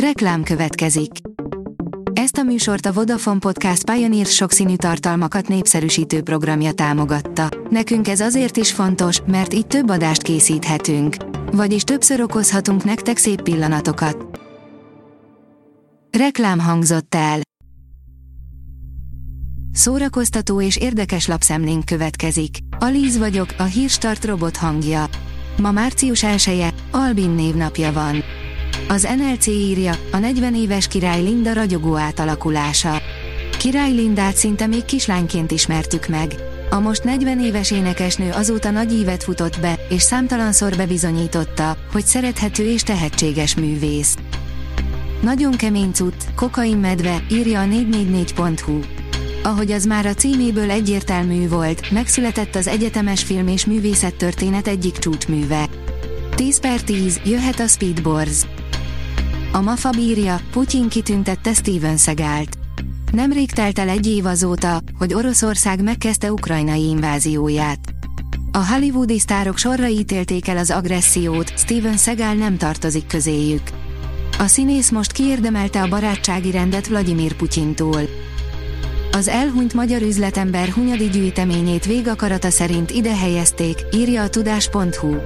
Reklám következik. Ezt a műsort a Vodafone Podcast Pioneer sokszínű tartalmakat népszerűsítő programja támogatta. Nekünk ez azért is fontos, mert így több adást készíthetünk. Vagyis többször okozhatunk nektek szép pillanatokat. Reklám hangzott el. Szórakoztató és érdekes lapszemlénk következik. Alíz vagyok, a hírstart robot hangja. Ma március 1 -e, Albin névnapja van. Az NLC írja, a 40 éves király Linda ragyogó átalakulása. Király Lindát szinte még kislányként ismertük meg. A most 40 éves énekesnő azóta nagy ívet futott be, és számtalanszor bebizonyította, hogy szerethető és tehetséges művész. Nagyon kemény cucc, kokain medve, írja a 444.hu. Ahogy az már a címéből egyértelmű volt, megszületett az egyetemes film és művészettörténet egyik csúcsműve. 10 per 10, jöhet a Speedborz. A MAFA bírja, Putyin kitüntette Steven Segált. Nemrég telt el egy év azóta, hogy Oroszország megkezdte ukrajnai invázióját. A hollywoodi sztárok sorra ítélték el az agressziót, Steven Segal nem tartozik közéjük. A színész most kiérdemelte a barátsági rendet Vladimir Putyintól. Az elhunyt magyar üzletember hunyadi gyűjteményét végakarata szerint ide helyezték, írja a tudás.hu.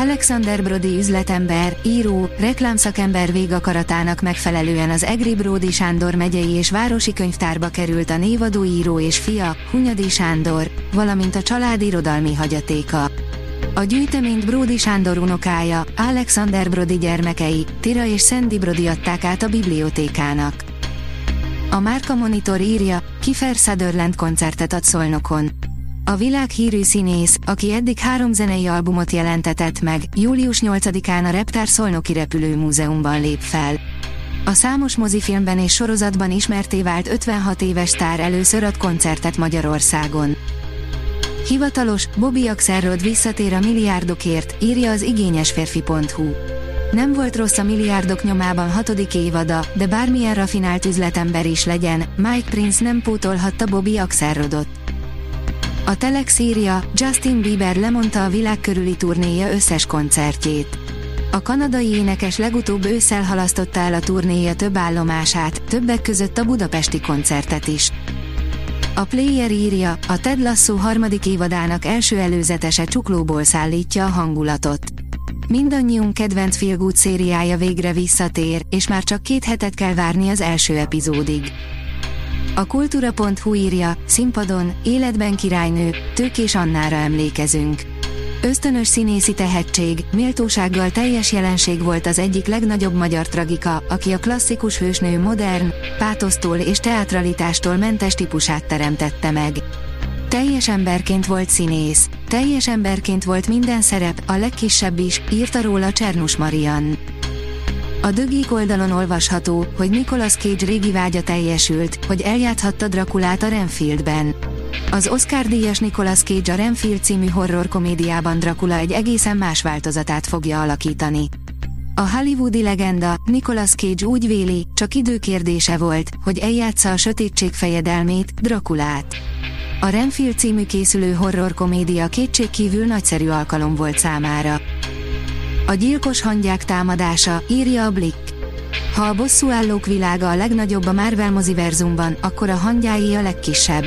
Alexander Brody üzletember, író, reklámszakember végakaratának megfelelően az Egri Brody Sándor megyei és városi könyvtárba került a névadó író és fia, Hunyadi Sándor, valamint a család irodalmi hagyatéka. A gyűjteményt Brody Sándor unokája, Alexander Brody gyermekei, Tira és Sandy Brody adták át a bibliotékának. A Márka Monitor írja, Kiefer Sutherland koncertet ad Szolnokon. A világhírű színész, aki eddig három zenei albumot jelentetett meg, július 8-án a Reptár Szolnoki Repülőmúzeumban lép fel. A számos mozifilmben és sorozatban ismerté vált 56 éves sztár először ad koncertet Magyarországon. Hivatalos, Bobby Axelrod visszatér a milliárdokért, írja az igényesférfi.hu. Nem volt rossz a milliárdok nyomában hatodik évada, de bármilyen rafinált üzletember is legyen, Mike Prince nem pótolhatta Bobby Axelrodot. A Telex írja, Justin Bieber lemondta a világ turnéja összes koncertjét. A kanadai énekes legutóbb ősszel halasztotta el a turnéja több állomását, többek között a budapesti koncertet is. A Player írja, a Ted Lasso harmadik évadának első előzetese csuklóból szállítja a hangulatot. Mindannyiunk kedvenc Feel Good szériája végre visszatér, és már csak két hetet kell várni az első epizódig. A kultúra.hu írja, színpadon, életben királynő, tőkés Annára emlékezünk. Ösztönös színészi tehetség, méltósággal teljes jelenség volt az egyik legnagyobb magyar tragika, aki a klasszikus hősnő modern, pátosztól és teatralitástól mentes típusát teremtette meg. Teljes emberként volt színész, teljes emberként volt minden szerep, a legkisebb is, írta róla Csernus Marian. A dögik oldalon olvasható, hogy Nicolas Cage régi vágya teljesült, hogy eljáthatta Drakulát a Renfieldben. Az Oscar-díjas Nicolas Cage a Renfield című horror komédiában Dracula egy egészen más változatát fogja alakítani. A hollywoodi legenda, Nicolas Cage úgy véli, csak időkérdése volt, hogy eljátsza a sötétség fejedelmét, Drakulát. A Renfield című készülő horror komédia kétségkívül nagyszerű alkalom volt számára. A gyilkos hangyák támadása, írja a Blick. Ha a bosszúállók világa a legnagyobb a Marvel moziverzumban, akkor a hangyái a legkisebb.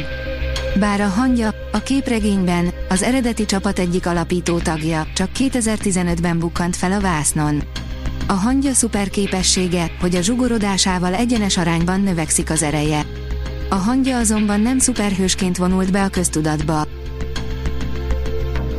Bár a hangya, a képregényben, az eredeti csapat egyik alapító tagja, csak 2015-ben bukkant fel a vásznon. A hangya szuperképessége, hogy a zsugorodásával egyenes arányban növekszik az ereje. A hangya azonban nem szuperhősként vonult be a köztudatba.